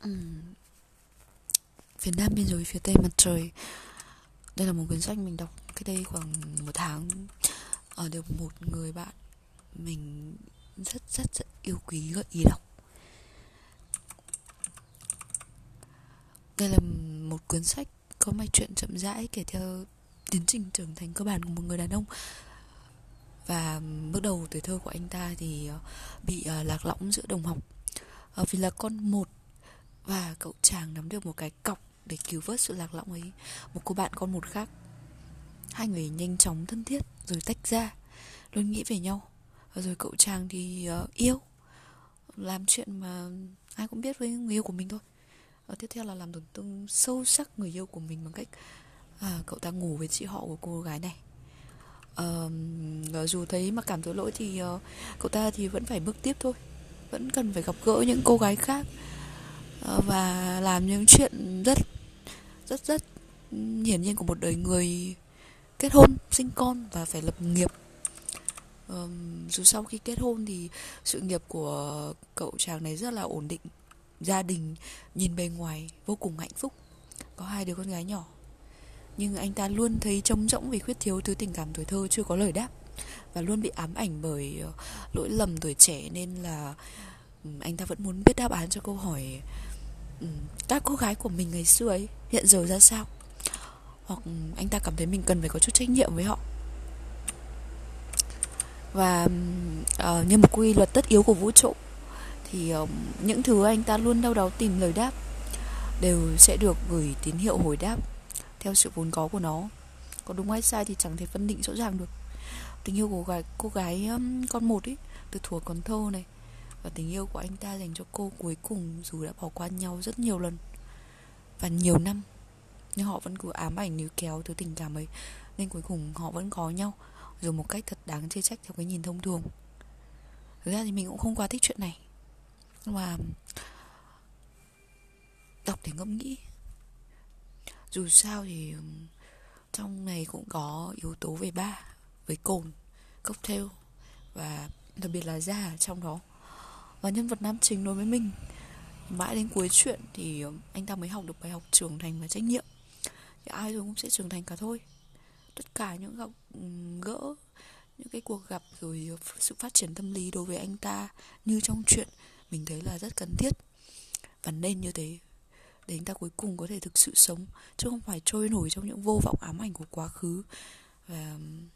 Ừm. Phía Nam biên giới phía Tây mặt trời. Đây là một cuốn sách mình đọc cách đây khoảng một tháng. Ở được một người bạn Mình rất rất rất yêu quý, gợi ý đọc. Đây là một cuốn sách có mạch truyện chậm rãi kể theo tiến trình trưởng thành cơ bản của một người đàn ông. Và bước đầu tuổi thơ của anh ta thì ờ, bị ờ, lạc lõng giữa đồng học. Ờ, vì là con một và cậu chàng nắm được một cái cọc để cứu vớt sự lạc lõng ấy. Một cô bạn con một khác. Hai người nhanh chóng thân thiết rồi tách ra luôn nghĩ về nhau. Rồi cậu chàng thì uh, yêu. Làm chuyện mà ai cũng biết với người yêu của mình thôi. Và tiếp theo là làm tổn thương sâu sắc người yêu của mình bằng cách uh, cậu ta ngủ với chị họ của cô gái này. Uh, dù thấy mặc cảm tội lỗi thì uh, cậu ta thì vẫn phải bước tiếp thôi. Vẫn cần phải gặp gỡ những cô gái khác. Ờ, và làm những chuyện rất rất rất hiển nhiên của một đời người kết hôn sinh con và phải lập nghiệp. Um, dù sau khi kết hôn thì sự nghiệp của cậu chàng này rất là ổn định gia đình nhìn bề ngoài vô cùng hạnh phúc. Có hai đứa con gái nhỏ. Nhưng anh ta luôn thấy trống rỗng vì khuyết thiếu thứ tình cảm tuổi thơ chưa có lời đáp và luôn bị ám ảnh bởi ờ, lỗi lầm tuổi trẻ nên là anh ta vẫn muốn biết đáp án cho câu hỏi Ừ, các cô gái của mình ngày xưa ấy hiện giờ ra sao? Hoặc anh ta cảm thấy mình cần phải có chút trách nhiệm với họ. Và uh, như một quy luật tất yếu của vũ trụ thì uh, những thứ anh ta luôn đau đáu tìm lời đáp đều sẽ được gửi tín hiệu hồi đáp theo sự vốn có của nó. Có đúng hay sai thì chẳng thể phân định rõ ràng được. Tình yêu của gái cô gái um, con một ấy từ thuở còn thơ này và tình yêu của anh ta dành cho cô cuối cùng dù đã bỏ qua nhau rất nhiều lần. Và nhiều năm, nhưng họ vẫn cứ ám ảnh níu kéo thứ tình cảm ấy, nên cuối cùng họ vẫn có nhau, dù một cách thật đáng chê trách theo cái nhìn thông thường. Thực ra thì mình cũng không quá thích chuyện này, nhưng mà đọc để ngẫm nghĩ. Dù sao thì trong này cũng có yếu tố về ba với cồn, cocktail và đặc biệt là da trong đó và nhân vật nam chính đối với mình. Mãi đến cuối chuyện thì um, anh ta mới học được bài học trưởng thành và trách nhiệm. Thì ai rồi cũng sẽ trưởng thành cả thôi. Tất cả những gặp gỡ, những cái cuộc gặp rồi uh, sự phát triển tâm lý đối với anh ta như trong chuyện, mình thấy là rất cần thiết. Và nên như thế để anh ta cuối cùng có thể thực sự sống, chứ không phải trôi nổi trong những vô vọng ám ảnh của quá khứ và um,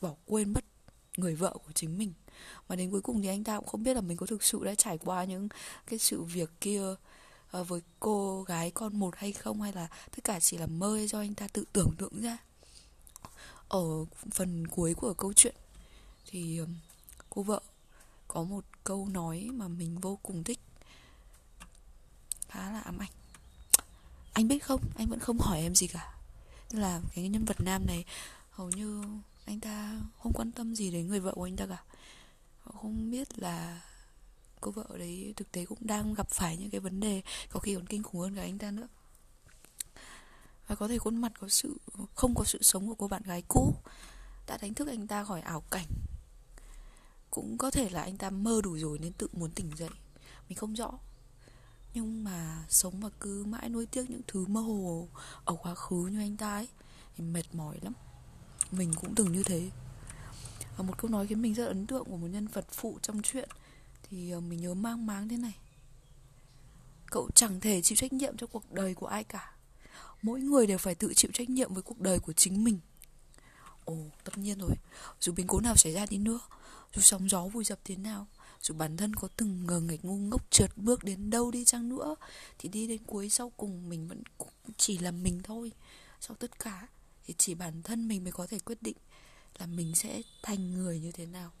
bỏ quên mất người vợ của chính mình. Mà đến cuối cùng thì anh ta cũng không biết là mình có thực sự đã trải qua những cái sự việc kia ờ, với cô gái con một hay không, hay là tất cả chỉ là mơ do anh ta tự tưởng tượng ra. Ở phần cuối của câu chuyện thì cô vợ có một câu nói mà mình vô cùng thích. Khá là ám ảnh. Anh biết không? Anh vẫn không hỏi em gì cả. Tức là cái nhân vật nam này hầu như anh ta không quan tâm gì đến người vợ của anh ta cả. Họ không biết là cô vợ đấy thực tế cũng đang gặp phải những cái vấn đề có khi còn kinh khủng hơn cả anh ta nữa. Và có thể khuôn mặt có sự, không có sự sống của cô bạn gái cũ đã đánh thức anh ta khỏi ảo cảnh. Cũng có thể là anh ta mơ đủ rồi nên tự muốn tỉnh dậy. Mình không rõ. Nhưng mà sống mà cứ mãi nuối tiếc những thứ mơ hồ ở quá khứ như anh ta ấy thì mệt mỏi lắm mình cũng từng như thế. Và một câu nói khiến mình rất ấn tượng của một nhân vật phụ trong chuyện thì ờ, mình nhớ mang máng thế này. Cậu chẳng thể chịu trách nhiệm cho cuộc đời của ai cả. Mỗi người đều phải tự chịu trách nhiệm với cuộc đời của chính mình. Ồ, tất nhiên rồi. Dù biến cố nào xảy ra đi nữa, dù sóng gió vùi dập thế nào, dù bản thân có từng ngờ nghịch ngu ngốc trượt bước đến đâu đi chăng nữa, thì đi đến cuối sau cùng mình vẫn chỉ là mình thôi. Sau tất cả thì chỉ bản thân mình mới có thể quyết định là mình sẽ thành người như thế nào.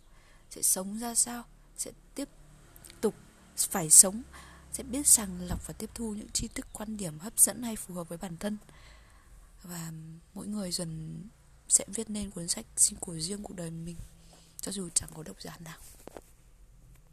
Sẽ sống ra sao, sẽ tiếp tục phải sống, sẽ biết sàng lọc và tiếp thu những tri thức, quan điểm hấp dẫn hay phù hợp với bản thân. Và mỗi người dần sẽ viết nên cuốn sách của riêng cuộc đời mình, cho dù chẳng có độc giả nào.